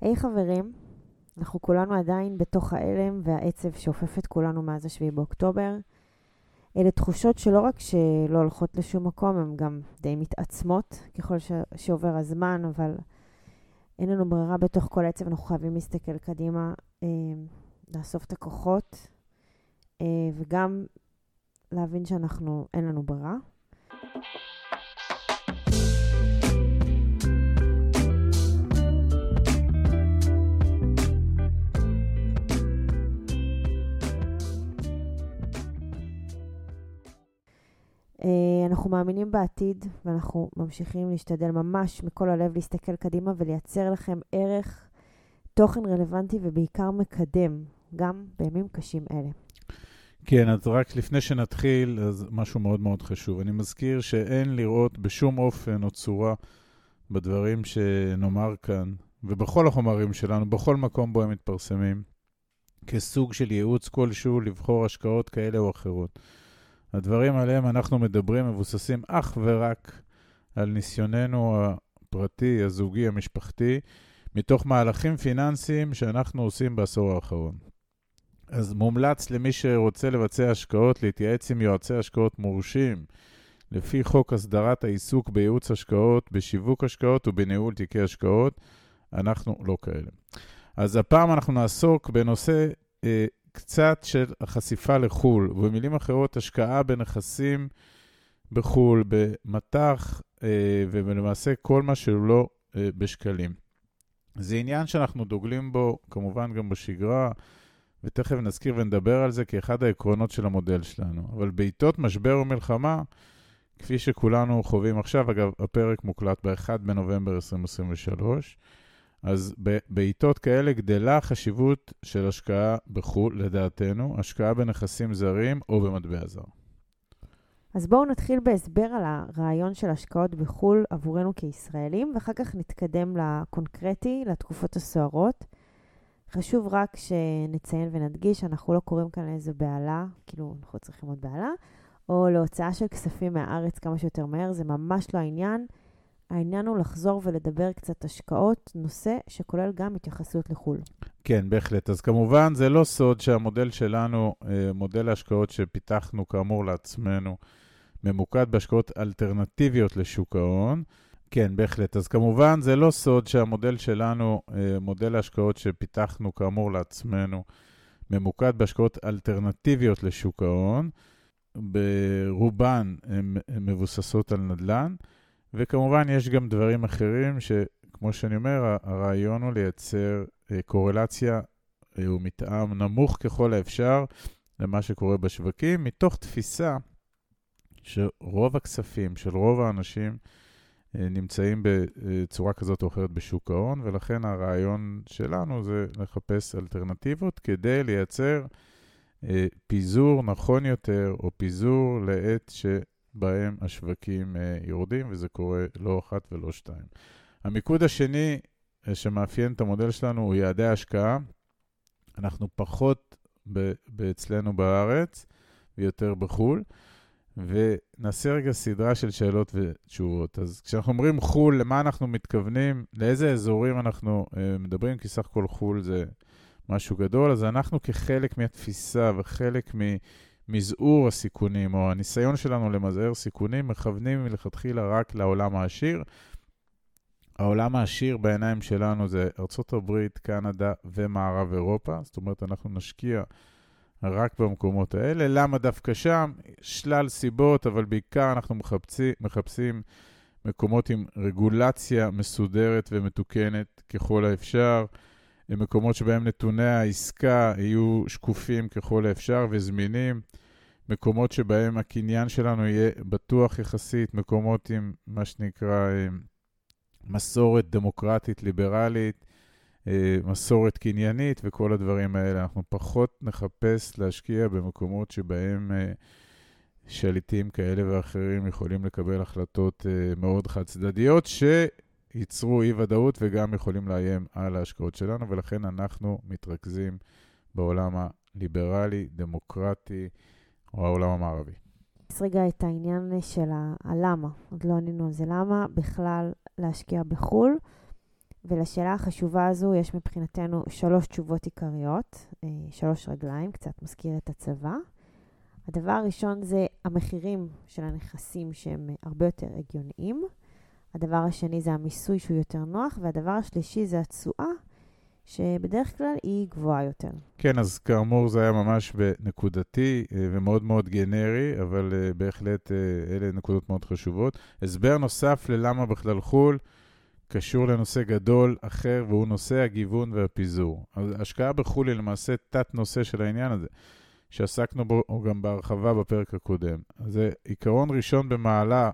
היי hey, חברים, אנחנו כולנו עדיין בתוך ההלם והעצב שאופף את כולנו מאז ה-7 באוקטובר. אלה תחושות שלא רק שלא הולכות לשום מקום, הן גם די מתעצמות ככל ש- שעובר הזמן, אבל אין לנו ברירה בתוך כל עצב, אנחנו חייבים להסתכל קדימה, אה, לאסוף את הכוחות, אה, וגם להבין שאנחנו, אין לנו ברירה. אנחנו מאמינים בעתיד, ואנחנו ממשיכים להשתדל ממש מכל הלב להסתכל קדימה ולייצר לכם ערך, תוכן רלוונטי ובעיקר מקדם, גם בימים קשים אלה. כן, אז רק לפני שנתחיל, אז משהו מאוד מאוד חשוב. אני מזכיר שאין לראות בשום אופן או צורה בדברים שנאמר כאן, ובכל החומרים שלנו, בכל מקום בו הם מתפרסמים, כסוג של ייעוץ כלשהו לבחור השקעות כאלה או אחרות. הדברים עליהם אנחנו מדברים מבוססים אך ורק על ניסיוננו הפרטי, הזוגי, המשפחתי, מתוך מהלכים פיננסיים שאנחנו עושים בעשור האחרון. אז מומלץ למי שרוצה לבצע השקעות להתייעץ עם יועצי השקעות מורשים, לפי חוק הסדרת העיסוק בייעוץ השקעות, בשיווק השקעות ובניהול תיקי השקעות. אנחנו לא כאלה. אז הפעם אנחנו נעסוק בנושא אה, קצת של החשיפה לחו"ל, ובמילים אחרות, השקעה בנכסים בחו"ל, במטח, אה, ולמעשה כל מה שהוא לא אה, בשקלים. זה עניין שאנחנו דוגלים בו, כמובן גם בשגרה, ותכף נזכיר ונדבר על זה כאחד העקרונות של המודל שלנו. אבל בעיתות משבר ומלחמה, כפי שכולנו חווים עכשיו, אגב, הפרק מוקלט ב-1 בנובמבר 2023, אז בעיתות כאלה גדלה החשיבות של השקעה בחו"ל, לדעתנו, השקעה בנכסים זרים או במטבע זר. אז בואו נתחיל בהסבר על הרעיון של השקעות בחו"ל עבורנו כישראלים, ואחר כך נתקדם לקונקרטי, לתקופות הסוערות. חשוב רק שנציין ונדגיש, אנחנו לא קוראים כאן לאיזו בהלה, כאילו אנחנו צריכים עוד בהלה, או להוצאה של כספים מהארץ כמה שיותר מהר, זה ממש לא העניין. העניין הוא לחזור ולדבר קצת השקעות, נושא שכולל גם התייחסות לחו"ל. כן, בהחלט. אז כמובן, זה לא סוד שהמודל שלנו, אה, מודל ההשקעות שפיתחנו כאמור לעצמנו, ממוקד בהשקעות אלטרנטיביות לשוק ההון. כן, בהחלט. אז כמובן, זה לא סוד שהמודל שלנו, אה, מודל ההשקעות שפיתחנו כאמור לעצמנו, ממוקד בהשקעות אלטרנטיביות לשוק ההון. ברובן הן מבוססות על נדל"ן. וכמובן, יש גם דברים אחרים שכמו שאני אומר, הרעיון הוא לייצר אה, קורלציה אה, ומתאם נמוך ככל האפשר למה שקורה בשווקים, מתוך תפיסה שרוב הכספים של רוב האנשים אה, נמצאים בצורה כזאת או אחרת בשוק ההון, ולכן הרעיון שלנו זה לחפש אלטרנטיבות כדי לייצר פיזור נכון יותר, או פיזור לעת ש... בהם השווקים אה, יורדים, וזה קורה לא אחת ולא שתיים. המיקוד השני אה, שמאפיין את המודל שלנו הוא יעדי ההשקעה. אנחנו פחות אצלנו בארץ ויותר בחו"ל, ונעשה רגע סדרה של שאלות ותשובות. אז כשאנחנו אומרים חו"ל, למה אנחנו מתכוונים? לאיזה אזורים אנחנו uh, מדברים? כי סך הכל חו"ל זה משהו גדול. אז אנחנו כחלק מהתפיסה וחלק מ... מזעור הסיכונים, או הניסיון שלנו למזער סיכונים, מכוונים מלכתחילה רק לעולם העשיר. העולם העשיר בעיניים שלנו זה ארה"ב, קנדה ומערב אירופה, זאת אומרת, אנחנו נשקיע רק במקומות האלה. למה דווקא שם? שלל סיבות, אבל בעיקר אנחנו מחפשים, מחפשים מקומות עם רגולציה מסודרת ומתוקנת ככל האפשר. מקומות שבהם נתוני העסקה יהיו שקופים ככל האפשר וזמינים, מקומות שבהם הקניין שלנו יהיה בטוח יחסית, מקומות עם מה שנקרא אה, מסורת דמוקרטית ליברלית, אה, מסורת קניינית וכל הדברים האלה. אנחנו פחות נחפש להשקיע במקומות שבהם אה, שליטים כאלה ואחרים יכולים לקבל החלטות מאוד חד-צדדיות, ש... ייצרו אי-ודאות וגם יכולים לאיים על ההשקעות שלנו, ולכן אנחנו מתרכזים בעולם הליברלי, דמוקרטי, או העולם המערבי. אז רגע את העניין של הלמה, עוד לא ענינו על זה, למה בכלל להשקיע בחו"ל, ולשאלה החשובה הזו יש מבחינתנו שלוש תשובות עיקריות, אה, שלוש רגליים, קצת מזכיר את הצבא. הדבר הראשון זה המחירים של הנכסים שהם הרבה יותר הגיוניים. הדבר השני זה המיסוי שהוא יותר נוח, והדבר השלישי זה התשואה, שבדרך כלל היא גבוהה יותר. כן, אז כאמור זה היה ממש נקודתי אה, ומאוד מאוד גנרי, אבל אה, בהחלט אלה נקודות מאוד חשובות. הסבר נוסף ללמה בכלל חו"ל, קשור לנושא גדול אחר, והוא נושא הגיוון והפיזור. השקעה בחו"ל היא למעשה תת-נושא של העניין הזה, שעסקנו בו גם בהרחבה בפרק הקודם. אז זה עיקרון ראשון במעלה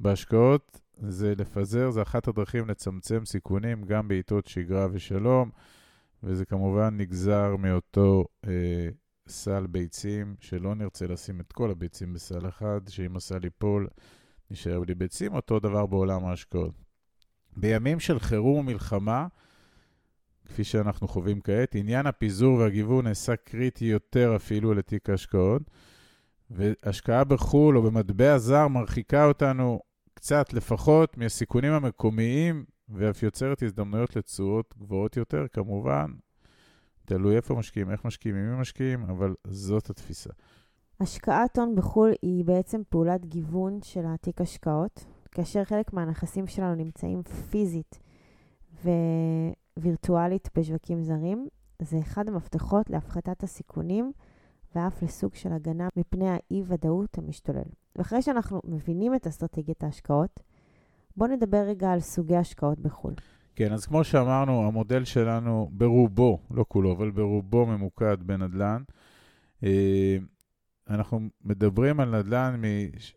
בהשקעות, זה לפזר, זה אחת הדרכים לצמצם סיכונים גם בעיתות שגרה ושלום, וזה כמובן נגזר מאותו אה, סל ביצים, שלא נרצה לשים את כל הביצים בסל אחד, שאם הסל ייפול, נשאר בלי ביצים, אותו דבר בעולם ההשקעות. בימים של חירום ומלחמה, כפי שאנחנו חווים כעת, עניין הפיזור והגיוון נעשה קריטי יותר אפילו לתיק ההשקעות, והשקעה בחו"ל או במטבע זר מרחיקה אותנו קצת לפחות מהסיכונים המקומיים, ואף יוצרת הזדמנויות לתשואות גבוהות יותר, כמובן. תלוי איפה משקיעים, איך משקיעים, עם מי משקיעים, אבל זאת התפיסה. השקעת הון בחו"ל היא בעצם פעולת גיוון של התיק השקעות, כאשר חלק מהנכסים שלנו נמצאים פיזית ווירטואלית בשווקים זרים, זה אחד המפתחות להפחתת הסיכונים ואף לסוג של הגנה מפני האי-ודאות המשתולל. ואחרי שאנחנו מבינים את אסטרטגיית ההשקעות, בואו נדבר רגע על סוגי השקעות בחו"ל. כן, אז כמו שאמרנו, המודל שלנו ברובו, לא כולו, אבל ברובו ממוקד בנדל"ן. אה, אנחנו מדברים על נדל"ן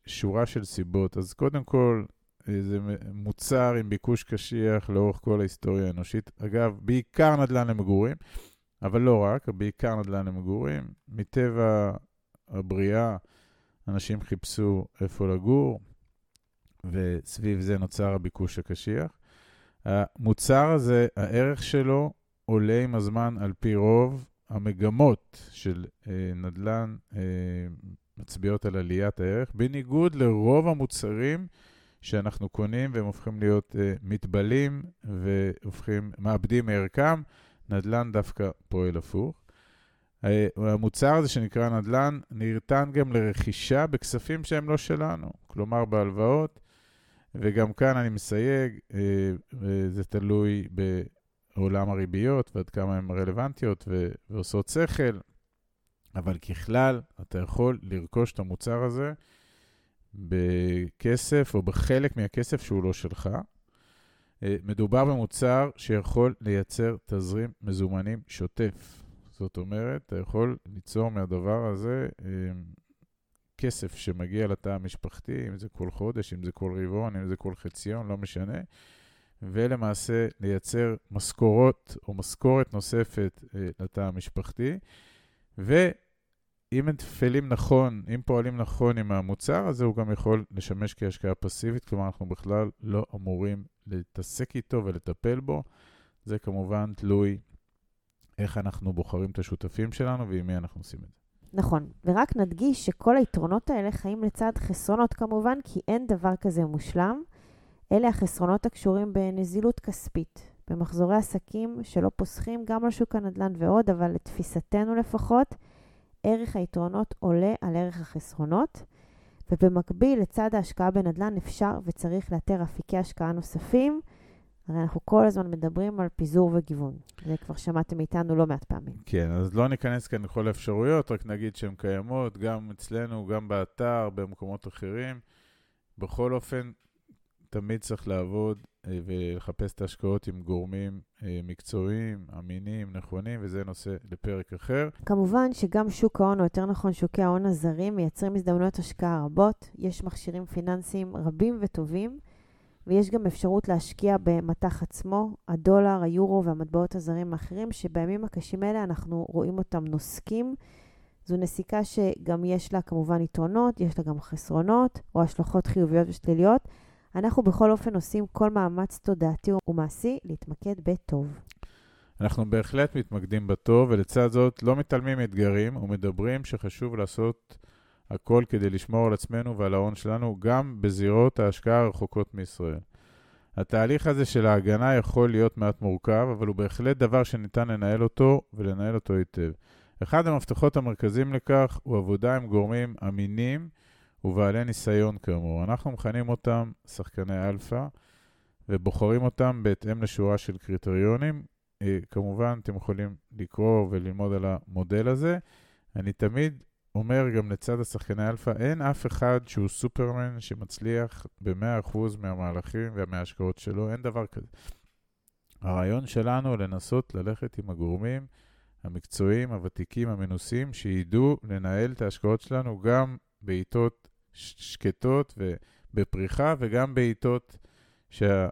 משורה של סיבות. אז קודם כל, זה מוצר עם ביקוש קשיח לאורך כל ההיסטוריה האנושית. אגב, בעיקר נדל"ן למגורים, אבל לא רק, בעיקר נדל"ן למגורים. מטבע הבריאה, אנשים חיפשו איפה לגור, וסביב זה נוצר הביקוש הקשיח. המוצר הזה, הערך שלו עולה עם הזמן על פי רוב. המגמות של אה, נדל"ן אה, מצביעות על עליית הערך, בניגוד לרוב המוצרים שאנחנו קונים והם הופכים להיות אה, מתבלים והופכים, מאבדים מערכם, נדל"ן דווקא פועל הפוך. אה, המוצר הזה שנקרא נדל"ן נרתן גם לרכישה בכספים שהם לא שלנו, כלומר בהלוואות, וגם כאן אני מסייג, אה, זה תלוי ב... עולם הריביות ועד כמה הן רלוונטיות ועושות שכל, אבל ככלל, אתה יכול לרכוש את המוצר הזה בכסף או בחלק מהכסף שהוא לא שלך. אה, מדובר במוצר שיכול לייצר תזרים מזומנים שוטף. זאת אומרת, אתה יכול ליצור מהדבר הזה אה, כסף שמגיע לתא המשפחתי, אם זה כל חודש, אם זה כל רבעון, אם זה כל חציון, לא משנה. ולמעשה לייצר משכורות או משכורת נוספת אה, לתא המשפחתי. ואם מתפעלים נכון, אם פועלים נכון עם המוצר הזה, הוא גם יכול לשמש כהשקעה פסיבית, כלומר אנחנו בכלל לא אמורים להתעסק איתו ולטפל בו. זה כמובן תלוי איך אנחנו בוחרים את השותפים שלנו ועם מי אנחנו עושים את זה. נכון, ורק נדגיש שכל היתרונות האלה חיים לצד חסרונות כמובן, כי אין דבר כזה מושלם. אלה החסרונות הקשורים בנזילות כספית, במחזורי עסקים שלא פוסחים גם על שוק הנדל"ן ועוד, אבל לתפיסתנו לפחות, ערך היתרונות עולה על ערך החסרונות, ובמקביל, לצד ההשקעה בנדל"ן אפשר וצריך לאתר אפיקי השקעה נוספים. הרי אנחנו כל הזמן מדברים על פיזור וגיוון. זה כבר שמעתם מאיתנו לא מעט פעמים. כן, אז לא ניכנס כאן לכל האפשרויות, רק נגיד שהן קיימות גם אצלנו, גם באתר, במקומות אחרים. בכל אופן, תמיד צריך לעבוד אה, ולחפש את ההשקעות עם גורמים אה, מקצועיים, אמינים, נכונים, וזה נושא לפרק אחר. כמובן שגם שוק ההון, או יותר נכון שוקי ההון הזרים, מייצרים הזדמנויות השקעה רבות. יש מכשירים פיננסיים רבים וטובים, ויש גם אפשרות להשקיע במטח עצמו, הדולר, היורו והמטבעות הזרים האחרים, שבימים הקשים האלה אנחנו רואים אותם נוסקים. זו נסיקה שגם יש לה כמובן יתרונות, יש לה גם חסרונות, או השלכות חיוביות ושליליות. אנחנו בכל אופן עושים כל מאמץ תודעתי ומעשי להתמקד בטוב. אנחנו בהחלט מתמקדים בטוב, ולצד זאת לא מתעלמים מאתגרים ומדברים שחשוב לעשות הכל כדי לשמור על עצמנו ועל ההון שלנו, גם בזירות ההשקעה הרחוקות מישראל. התהליך הזה של ההגנה יכול להיות מעט מורכב, אבל הוא בהחלט דבר שניתן לנהל אותו ולנהל אותו היטב. אחד המפתחות המרכזיים לכך הוא עבודה עם גורמים אמינים ובעלי ניסיון כאמור. אנחנו מכנים אותם שחקני אלפא ובוחרים אותם בהתאם לשורה של קריטריונים. אה, כמובן, אתם יכולים לקרוא וללמוד על המודל הזה. אני תמיד אומר גם לצד השחקני אלפא, אין אף אחד שהוא סופרמן שמצליח ב-100% מהמהלכים ומההשקעות שלו, אין דבר כזה. הרעיון שלנו לנסות ללכת עם הגורמים המקצועיים, הוותיקים, המנוסים, שידעו לנהל את ההשקעות שלנו גם בעיתות שקטות ובפריחה וגם בעיתות שה,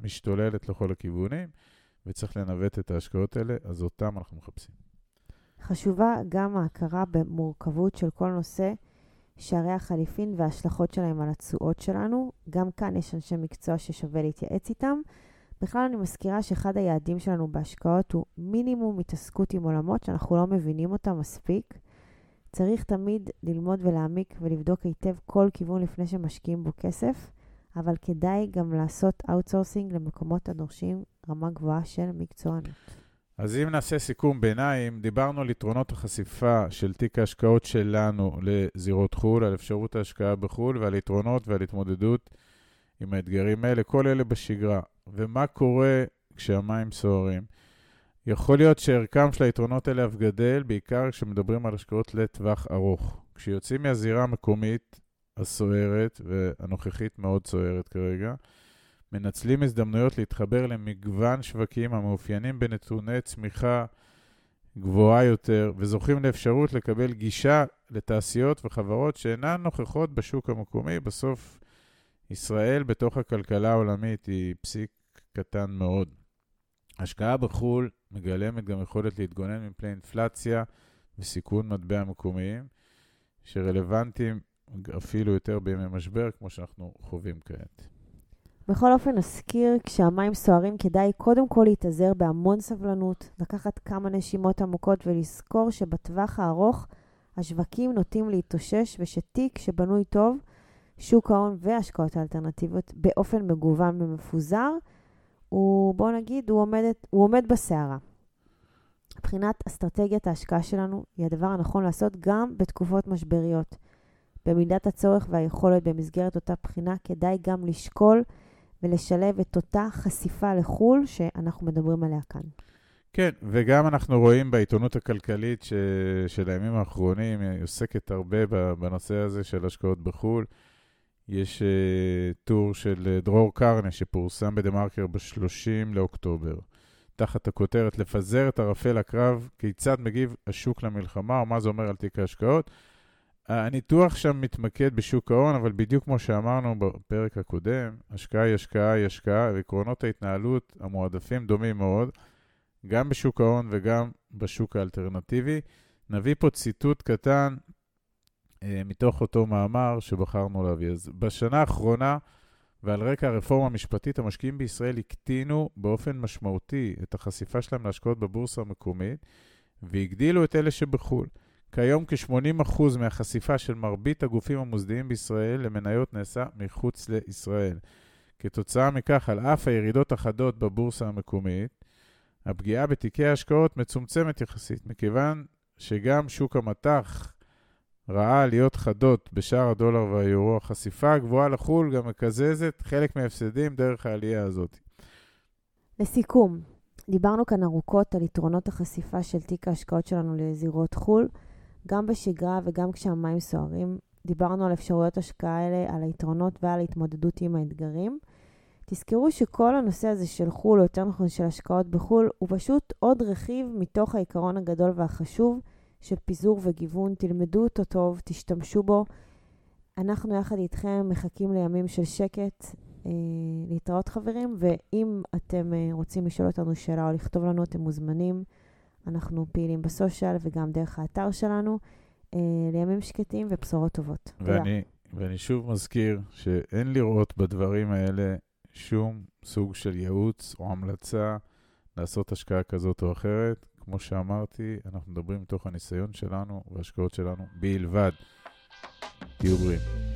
משתוללת לכל הכיוונים, וצריך לנווט את ההשקעות האלה, אז אותם אנחנו מחפשים. חשובה גם ההכרה במורכבות של כל נושא שערי החליפין וההשלכות שלהם על התשואות שלנו. גם כאן יש אנשי מקצוע ששווה להתייעץ איתם. בכלל אני מזכירה שאחד היעדים שלנו בהשקעות הוא מינימום התעסקות עם עולמות שאנחנו לא מבינים אותם מספיק. צריך תמיד ללמוד ולהעמיק ולבדוק היטב כל כיוון לפני שמשקיעים בו כסף, אבל כדאי גם לעשות outsourcing למקומות הדורשים רמה גבוהה של מקצוענות. אז אם נעשה סיכום ביניים, דיברנו על יתרונות החשיפה של תיק ההשקעות שלנו לזירות חו"ל, על אפשרות ההשקעה בחו"ל ועל יתרונות ועל התמודדות עם האתגרים האלה, כל אלה בשגרה. ומה קורה כשהמים סוערים? יכול להיות שערכם של היתרונות האלה אף גדל, בעיקר כשמדברים על השקעות לטווח ארוך. כשיוצאים מהזירה המקומית הסוערת, והנוכחית מאוד סוערת כרגע, מנצלים הזדמנויות להתחבר למגוון שווקים המאופיינים בנתוני צמיחה גבוהה יותר, וזוכים לאפשרות לקבל גישה לתעשיות וחברות שאינן נוכחות בשוק המקומי. בסוף, ישראל בתוך הכלכלה העולמית היא פסיק קטן מאוד. השקעה בחו"ל מגלמת גם יכולת להתגונן מפני אינפלציה וסיכון מטבע מקומיים, שרלוונטיים אפילו יותר בימי משבר, כמו שאנחנו חווים כעת. בכל אופן, נזכיר, כשהמים סוערים כדאי קודם כל להתאזר בהמון סבלנות, לקחת כמה נשימות עמוקות ולזכור שבטווח הארוך השווקים נוטים להתאושש ושתיק שבנוי טוב, שוק ההון וההשקעות האלטרנטיביות באופן מגוון ומפוזר, הוא, בוא נגיד, הוא עומד, הוא עומד בסערה. מבחינת אסטרטגיית ההשקעה שלנו, היא הדבר הנכון לעשות גם בתקופות משבריות. במידת הצורך והיכולת במסגרת אותה בחינה, כדאי גם לשקול ולשלב את אותה חשיפה לחו"ל שאנחנו מדברים עליה כאן. כן, וגם אנחנו רואים בעיתונות הכלכלית ש... של הימים האחרונים, היא עוסקת הרבה בנושא הזה של השקעות בחו"ל. יש uh, טור של דרור קרנה שפורסם בדה-מרקר ב-30 לאוקטובר, תחת הכותרת לפזר את ערפל הקרב, כיצד מגיב השוק למלחמה, או מה זה אומר על תיק ההשקעות. הניתוח שם מתמקד בשוק ההון, אבל בדיוק כמו שאמרנו בפרק הקודם, השקעה היא השקעה היא השקעה, ועקרונות ההתנהלות המועדפים דומים מאוד, גם בשוק ההון וגם בשוק האלטרנטיבי. נביא פה ציטוט קטן אה, מתוך אותו מאמר שבחרנו להביא. אז בשנה האחרונה, ועל רקע הרפורמה המשפטית, המשקיעים בישראל הקטינו באופן משמעותי את החשיפה שלהם להשקעות בבורסה המקומית, והגדילו את אלה שבחו"ל. כיום כ-80% מהחשיפה של מרבית הגופים המוסדיים בישראל למניות נעשה מחוץ לישראל. כתוצאה מכך, על אף הירידות החדות בבורסה המקומית, הפגיעה בתיקי ההשקעות מצומצמת יחסית, מכיוון שגם שוק המטח ראה עליות חדות בשער הדולר והיורו. החשיפה הגבוהה לחו"ל גם מקזזת חלק מההפסדים דרך העלייה הזאת. לסיכום, דיברנו כאן ארוכות על יתרונות החשיפה של תיק ההשקעות שלנו לזירות חו"ל. גם בשגרה וגם כשהמים סוערים, דיברנו על אפשרויות השקעה האלה, על היתרונות ועל ההתמודדות עם האתגרים. תזכרו שכל הנושא הזה של חו"ל, או יותר נכון של השקעות בחו"ל, הוא פשוט עוד רכיב מתוך העיקרון הגדול והחשוב של פיזור וגיוון. תלמדו אותו טוב, תשתמשו בו. אנחנו יחד איתכם מחכים לימים של שקט. אה, להתראות חברים, ואם אתם אה, רוצים לשאול אותנו שאלה או לכתוב לנו, אתם מוזמנים. אנחנו פעילים בסושיאל וגם דרך האתר שלנו, אה, לימים שקטים ובשורות טובות. ואני, ואני שוב מזכיר שאין לראות בדברים האלה שום סוג של ייעוץ או המלצה לעשות השקעה כזאת או אחרת. כמו שאמרתי, אנחנו מדברים מתוך הניסיון שלנו וההשקעות שלנו בלבד. תהיו בריאים.